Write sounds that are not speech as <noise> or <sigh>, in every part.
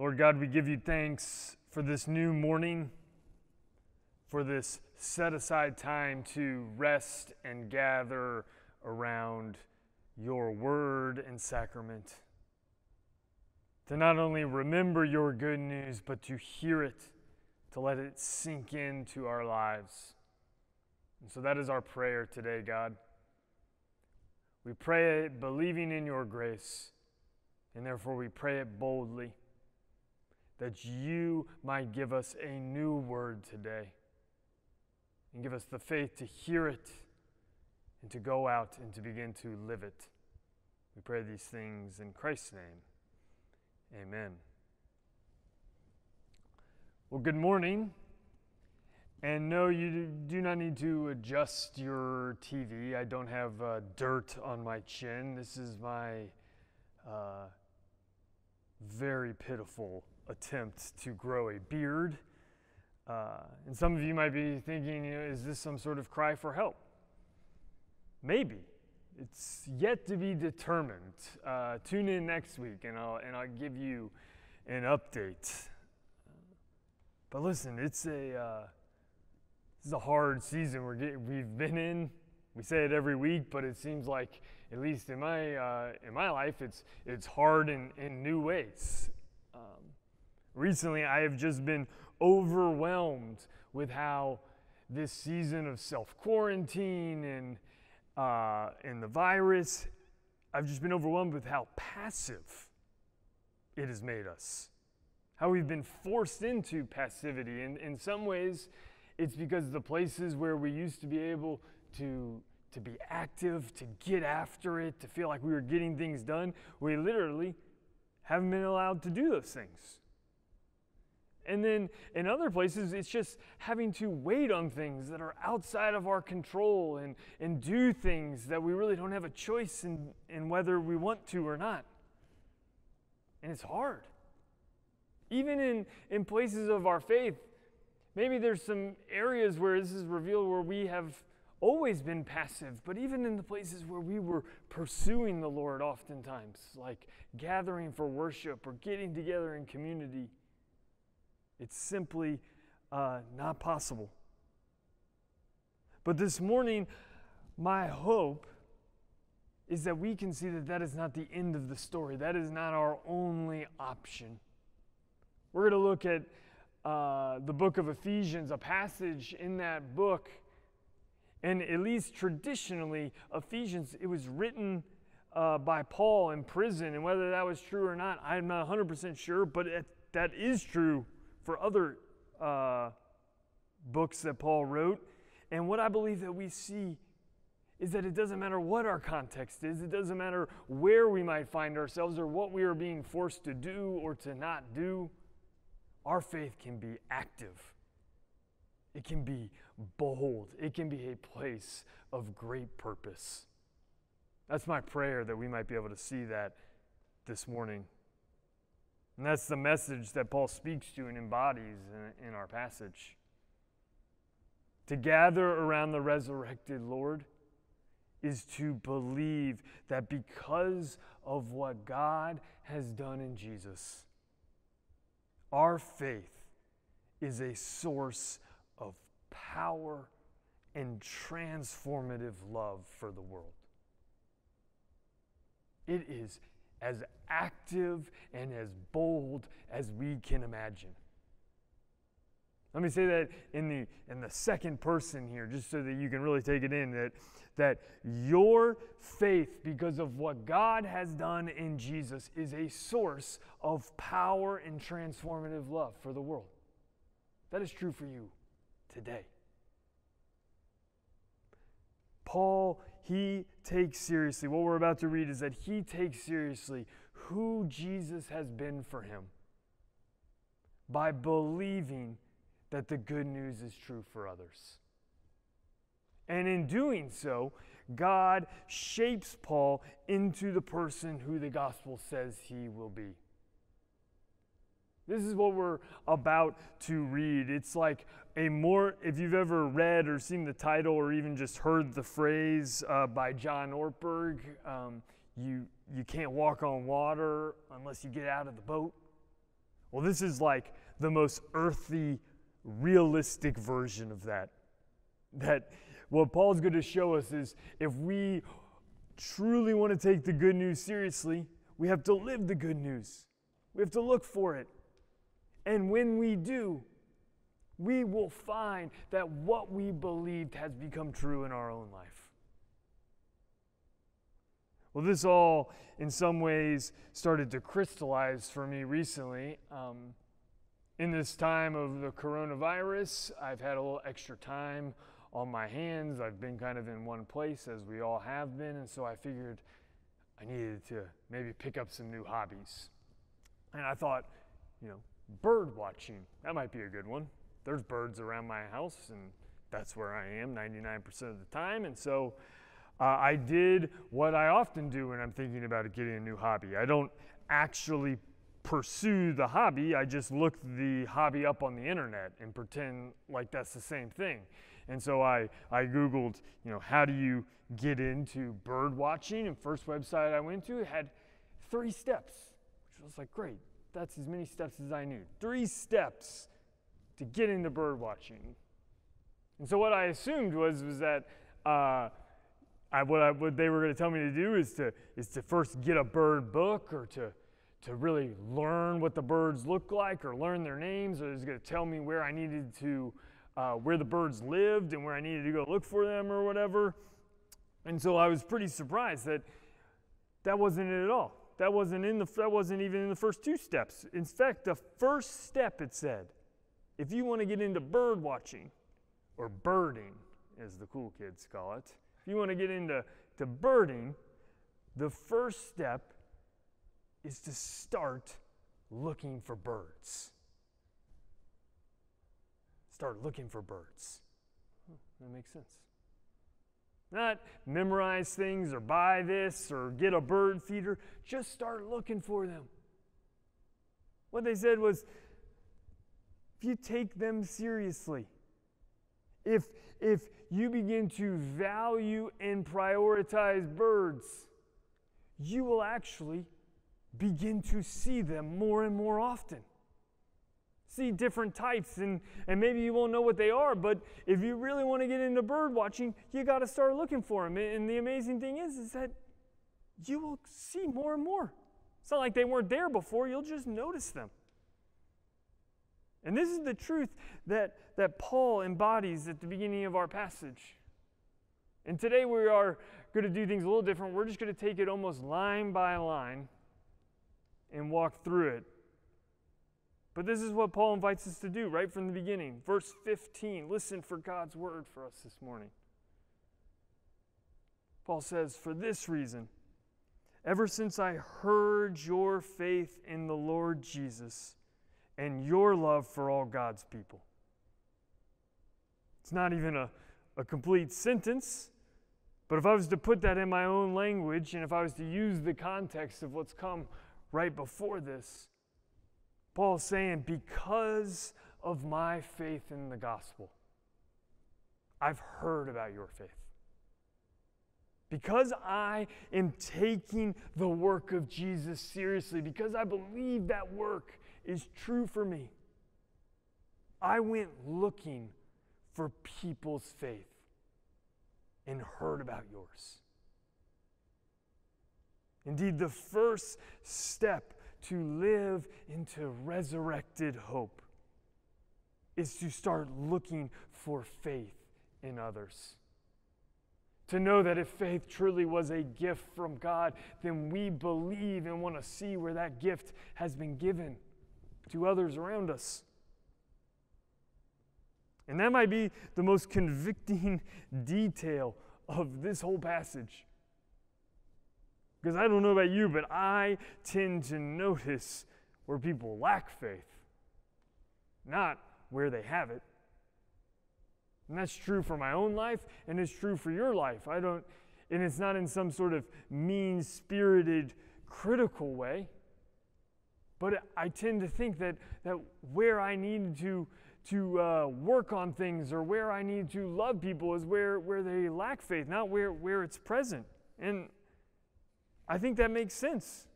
Lord God, we give you thanks for this new morning, for this set aside time to rest and gather around your word and sacrament. To not only remember your good news, but to hear it, to let it sink into our lives. And so that is our prayer today, God. We pray it believing in your grace, and therefore we pray it boldly that you might give us a new word today and give us the faith to hear it and to go out and to begin to live it. We pray these things in Christ's name. Amen. Well, good morning. And no, you do not need to adjust your TV. I don't have uh, dirt on my chin. This is my uh, very pitiful attempt to grow a beard. Uh, and some of you might be thinking, you know, is this some sort of cry for help? Maybe. It's yet to be determined. Uh, tune in next week and I'll, and I'll give you an update. But listen, it's a uh, this is a hard season we're getting, we've been in. We say it every week, but it seems like, at least in my, uh, in my life, it's, it's hard in, in new ways. Recently, I have just been overwhelmed with how this season of self quarantine and, uh, and the virus, I've just been overwhelmed with how passive it has made us. How we've been forced into passivity. And in some ways, it's because the places where we used to be able to, to be active, to get after it, to feel like we were getting things done, we literally haven't been allowed to do those things. And then in other places, it's just having to wait on things that are outside of our control and, and do things that we really don't have a choice in, in whether we want to or not. And it's hard. Even in, in places of our faith, Maybe there's some areas where this is revealed where we have always been passive, but even in the places where we were pursuing the Lord, oftentimes, like gathering for worship or getting together in community, it's simply uh, not possible. But this morning, my hope is that we can see that that is not the end of the story. That is not our only option. We're going to look at uh, the book of Ephesians, a passage in that book. And at least traditionally, Ephesians, it was written uh, by Paul in prison. And whether that was true or not, I'm not 100% sure, but it, that is true for other uh, books that Paul wrote. And what I believe that we see is that it doesn't matter what our context is, it doesn't matter where we might find ourselves or what we are being forced to do or to not do our faith can be active. It can be bold. It can be a place of great purpose. That's my prayer that we might be able to see that this morning. And that's the message that Paul speaks to and embodies in, in our passage. To gather around the resurrected Lord is to believe that because of what God has done in Jesus, our faith is a source of power and transformative love for the world. It is as active and as bold as we can imagine. Let me say that in the, in the second person here, just so that you can really take it in that, that your faith, because of what God has done in Jesus, is a source of power and transformative love for the world. That is true for you today. Paul, he takes seriously, what we're about to read is that he takes seriously who Jesus has been for him by believing that the good news is true for others. And in doing so, God shapes Paul into the person who the gospel says he will be. This is what we're about to read. It's like a more, if you've ever read or seen the title or even just heard the phrase uh, by John Ortberg, um, you, you can't walk on water unless you get out of the boat. Well, this is like the most earthy, realistic version of that. That what Paul's going to show us is if we truly want to take the good news seriously, we have to live the good news. We have to look for it. And when we do, we will find that what we believed has become true in our own life. Well, this all, in some ways, started to crystallize for me recently. Um, in this time of the coronavirus, I've had a little extra time on my hands. I've been kind of in one place, as we all have been, and so I figured I needed to maybe pick up some new hobbies. And I thought, you know, bird watching, that might be a good one. There's birds around my house, and that's where I am 99% of the time. And so uh, I did what I often do when I'm thinking about getting a new hobby. I don't actually pursue the hobby, I just look the hobby up on the internet and pretend like that's the same thing. And so I, I Googled, you know, how do you get into bird watching? And first website I went to had three steps, which was like, great, that's as many steps as I knew. Three steps to get into bird watching. And so what I assumed was, was that uh, I, what, I, what they were going to tell me to do is to, is to first get a bird book or to, to really learn what the birds look like or learn their names, or is going to tell me where I needed to uh, where the birds lived and where I needed to go look for them or whatever. And so I was pretty surprised that that wasn't it at all. That wasn't in the that wasn't even in the first two steps. In fact, the first step it said, if you want to get into bird watching or birding, as the cool kids call it, if you want to get into to birding, the first step is to start looking for birds start looking for birds. Hmm, that makes sense. Not memorize things or buy this or get a bird feeder. Just start looking for them. What they said was if you take them seriously, if, if you begin to value and prioritize birds, you will actually begin to see them more and more often see different types and, and maybe you won't know what they are but if you really want to get into bird watching you got to start looking for them and the amazing thing is is that you will see more and more. It's not like they weren't there before you'll just notice them. And this is the truth that, that paul embodies at the beginning of our passage. And today we are going to do things a little different. We're just going to take it almost line by line and walk through it but this is what Paul invites us to do right from the beginning. Verse 15. Listen for God's word for us this morning. Paul says, For this reason, ever since I heard your faith in the Lord Jesus and your love for all God's people. It's not even a, a complete sentence, but if I was to put that in my own language and if I was to use the context of what's come right before this, Paul's saying, because of my faith in the gospel, I've heard about your faith. Because I am taking the work of Jesus seriously, because I believe that work is true for me, I went looking for people's faith and heard about yours. Indeed, the first step to live into resurrected hope is to start looking for faith in others. To know that if faith truly was a gift from God, then we believe and want to see where that gift has been given to others around us. And that might be the most convicting <laughs> detail of this whole passage. Because I don't know about you, but I tend to notice where people lack faith, not where they have it. And that's true for my own life, and it's true for your life. I don't, and it's not in some sort of mean spirited, critical way. But I tend to think that, that where I need to, to uh, work on things or where I need to love people is where, where they lack faith, not where, where it's present. And I think that makes sense.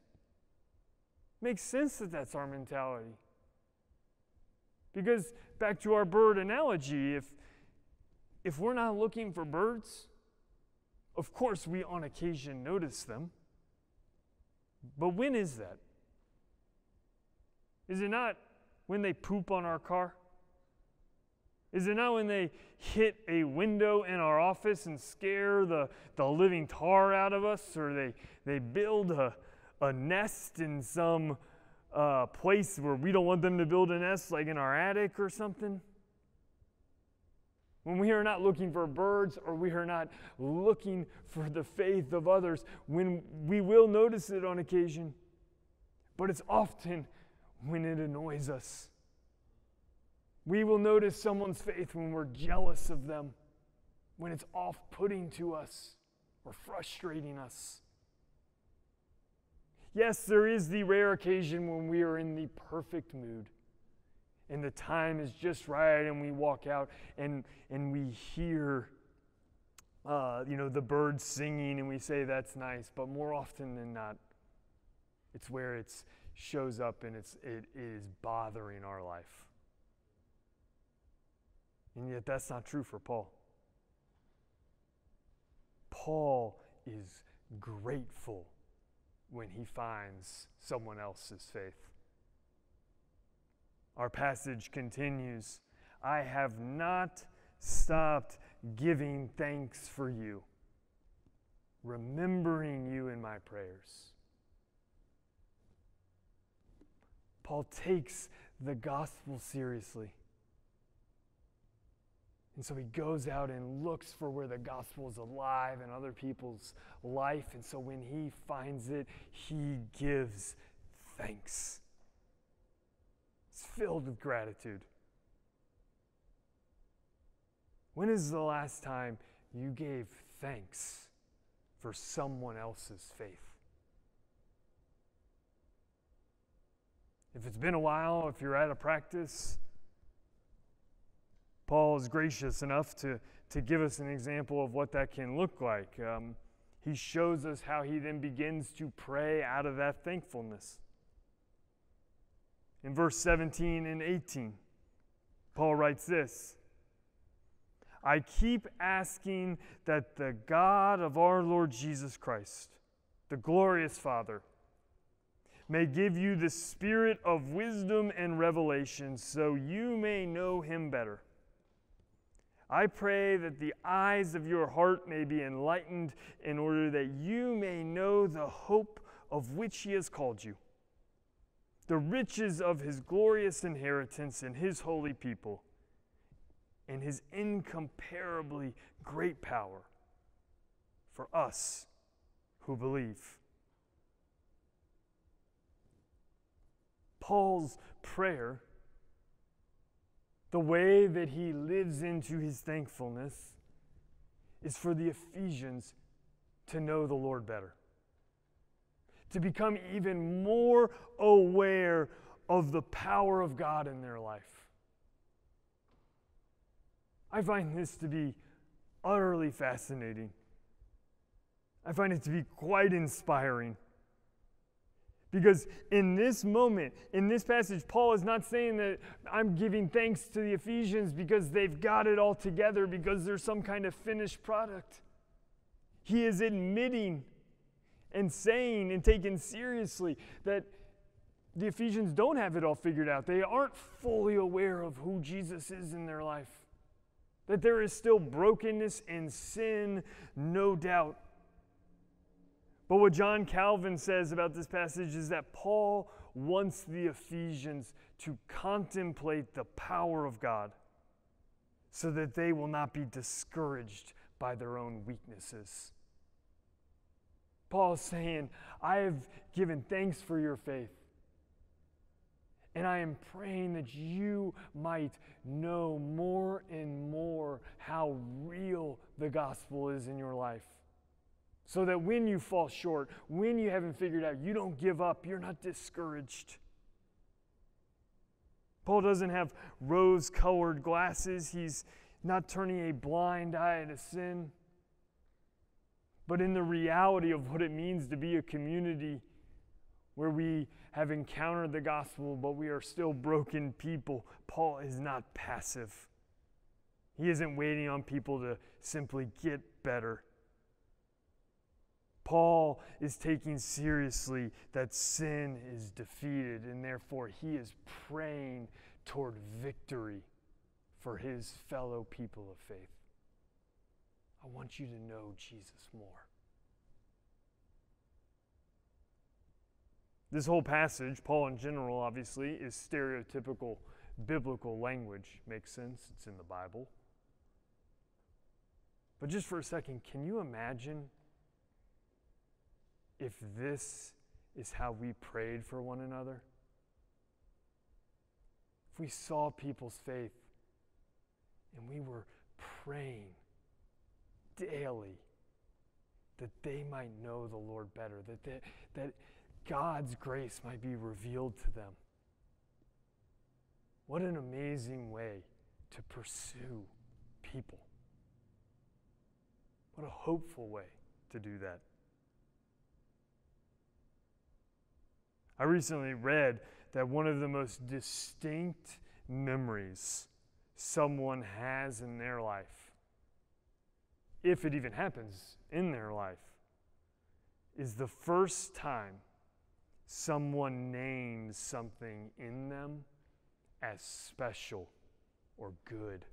Makes sense that that's our mentality. Because back to our bird analogy, if if we're not looking for birds, of course we on occasion notice them. But when is that? Is it not when they poop on our car? Is it not when they hit a window in our office and scare the, the living tar out of us? Or they, they build a, a nest in some uh, place where we don't want them to build a nest, like in our attic or something? When we are not looking for birds or we are not looking for the faith of others, when we will notice it on occasion, but it's often when it annoys us. We will notice someone's faith when we're jealous of them, when it's off putting to us or frustrating us. Yes, there is the rare occasion when we are in the perfect mood and the time is just right and we walk out and, and we hear uh, you know the birds singing and we say that's nice but more often than not it's where it shows up and it's, it is bothering our life and yet, that's not true for Paul. Paul is grateful when he finds someone else's faith. Our passage continues I have not stopped giving thanks for you, remembering you in my prayers. Paul takes the gospel seriously. And so he goes out and looks for where the gospel is alive in other people's life. And so when he finds it, he gives thanks. It's filled with gratitude. When is the last time you gave thanks for someone else's faith? If it's been a while, if you're at a practice, Paul is gracious enough to, to give us an example of what that can look like. Um, he shows us how he then begins to pray out of that thankfulness. In verse 17 and 18, Paul writes this I keep asking that the God of our Lord Jesus Christ, the glorious Father, may give you the spirit of wisdom and revelation so you may know him better I pray that the eyes of your heart may be enlightened in order that you may know the hope of which he has called you, the riches of his glorious inheritance in his holy people, and his incomparably great power for us who believe. Paul's prayer the way that he lives into his thankfulness is for the Ephesians to know the Lord better, to become even more aware of the power of God in their life. I find this to be utterly fascinating. I find it to be quite inspiring. Because in this moment, in this passage, Paul is not saying that I'm giving thanks to the Ephesians because they've got it all together, because they're some kind of finished product. He is admitting and saying and taking seriously that the Ephesians don't have it all figured out. They aren't fully aware of who Jesus is in their life. That there is still brokenness and sin, no doubt. But what John Calvin says about this passage is that Paul wants the Ephesians to contemplate the power of God so that they will not be discouraged by their own weaknesses. Paul is saying, I have given thanks for your faith. And I am praying that you might know more and more how real the gospel is in your life. So that when you fall short, when you haven't figured out, you don't give up, you're not discouraged. Paul doesn't have rose colored glasses, he's not turning a blind eye to sin. But in the reality of what it means to be a community where we have encountered the gospel, but we are still broken people, Paul is not passive. He isn't waiting on people to simply get better. Paul is taking seriously that sin is defeated, and therefore he is praying toward victory for his fellow people of faith. I want you to know Jesus more. This whole passage, Paul in general, obviously, is stereotypical biblical language. Makes sense, it's in the Bible. But just for a second, can you imagine if this is how we prayed for one another? If we saw people's faith and we were praying daily that they might know the Lord better, that, they, that God's grace might be revealed to them. What an amazing way to pursue people. What a hopeful way to do that. I recently read that one of the most distinct memories someone has in their life, if it even happens in their life, is the first time someone names something in them as special or good.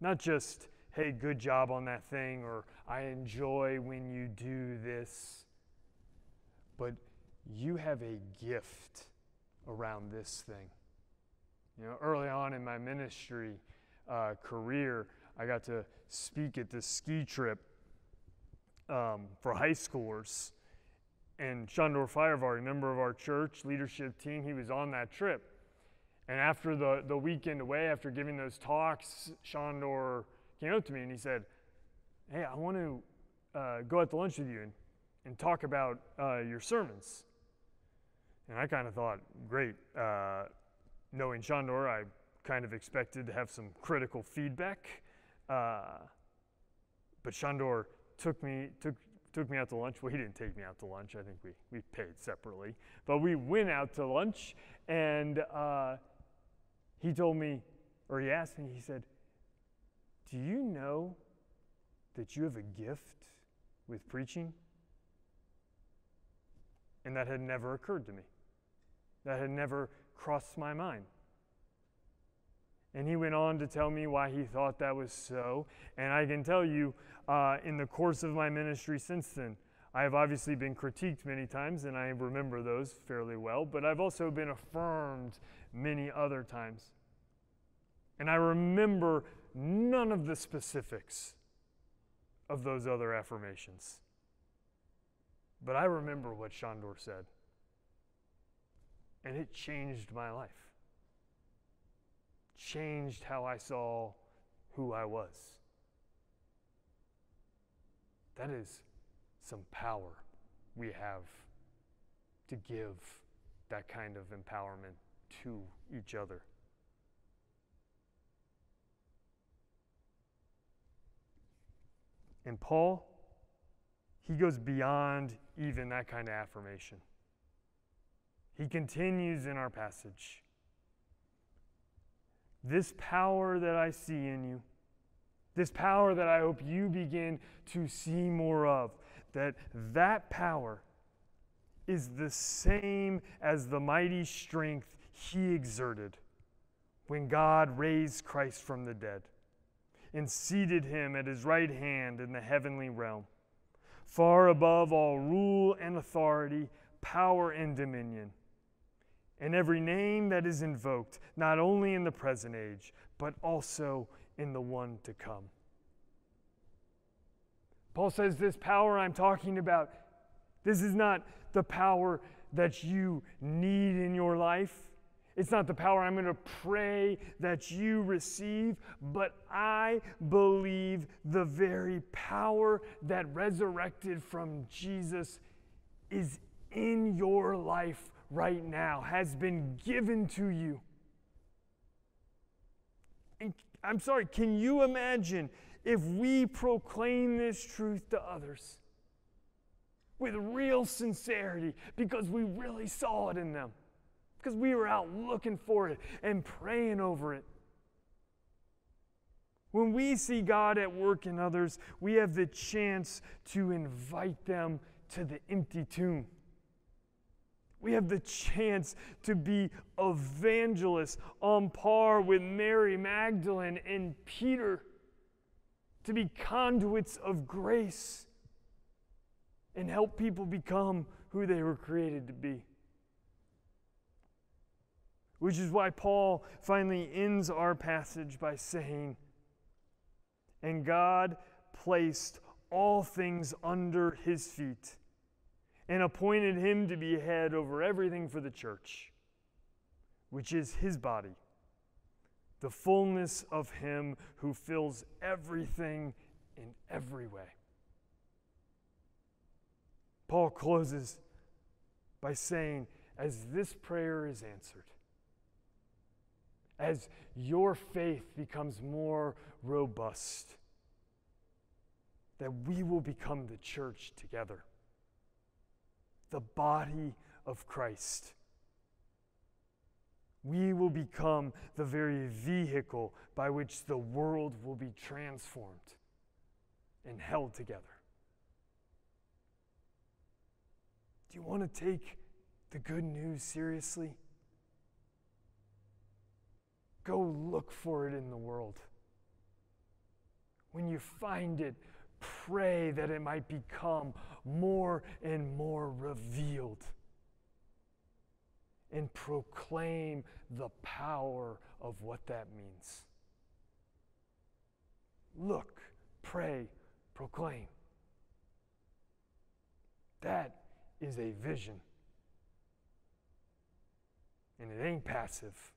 Not just, hey, good job on that thing, or I enjoy when you do this, but you have a gift around this thing. You know, early on in my ministry uh, career, I got to speak at this ski trip um, for high schoolers and Shandor Firevar, a member of our church leadership team, he was on that trip. And after the, the weekend away, after giving those talks, Shandor came up to me and he said, Hey, I want to uh, go out to lunch with you and, and talk about uh, your sermons. And I kind of thought, great. Uh, knowing Shandor, I kind of expected to have some critical feedback. Uh, but Shandor took me, took, took me out to lunch. Well, he didn't take me out to lunch. I think we, we paid separately. But we went out to lunch, and uh, he told me, or he asked me, he said, Do you know that you have a gift with preaching? And that had never occurred to me. That had never crossed my mind. And he went on to tell me why he thought that was so. And I can tell you, uh, in the course of my ministry since then, I have obviously been critiqued many times, and I remember those fairly well, but I've also been affirmed many other times. And I remember none of the specifics of those other affirmations. But I remember what Shandor said. And it changed my life changed how I saw who I was. That is some power we have to give that kind of empowerment to each other. And Paul, he goes beyond even that kind of affirmation. He continues in our passage this power that I see in you, this power that I hope you begin to see more of, that that power is the same as the mighty strength he exerted when God raised Christ from the dead and seated him at his right hand in the heavenly realm, far above all rule and authority, power and dominion and every name that is invoked, not only in the present age, but also in the one to come. Paul says, This power I'm talking about, this is not the power that you need in your life. It's not the power I'm going to pray that you receive, but I believe the very power that resurrected from Jesus is in your life right now has been given to you. And I'm sorry, can you imagine if we proclaim this truth to others? with real sincerity because we really saw it in them, because we were out looking for it and praying over it. When we see God at work in others, we have the chance to invite them to the empty tomb. We have the chance to be evangelists on par with Mary Magdalene and Peter, to be conduits of grace and help people become who they were created to be. Which is why Paul finally ends our passage by saying, And God placed all things under his feet and appointed him to be head over everything for the church, which is his body, the fullness of him who fills everything in every way. Paul closes by saying, as this prayer is answered, as your faith becomes more robust, that we will become the church together, the body of Christ. We will become the very vehicle by which the world will be transformed and held together. Do you want to take the good news seriously? Go look for it in the world. When you find it, pray that it might become more and more revealed. And proclaim the power of what that means. Look, pray, proclaim. That is a vision. And it ain't passive.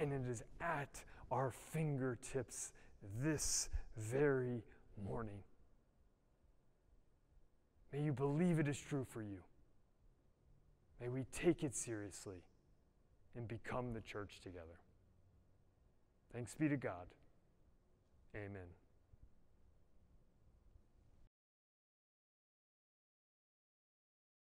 And it is at our fingertips this very morning. May you believe it is true for you. May we take it seriously and become the church together. Thanks be to God. Amen.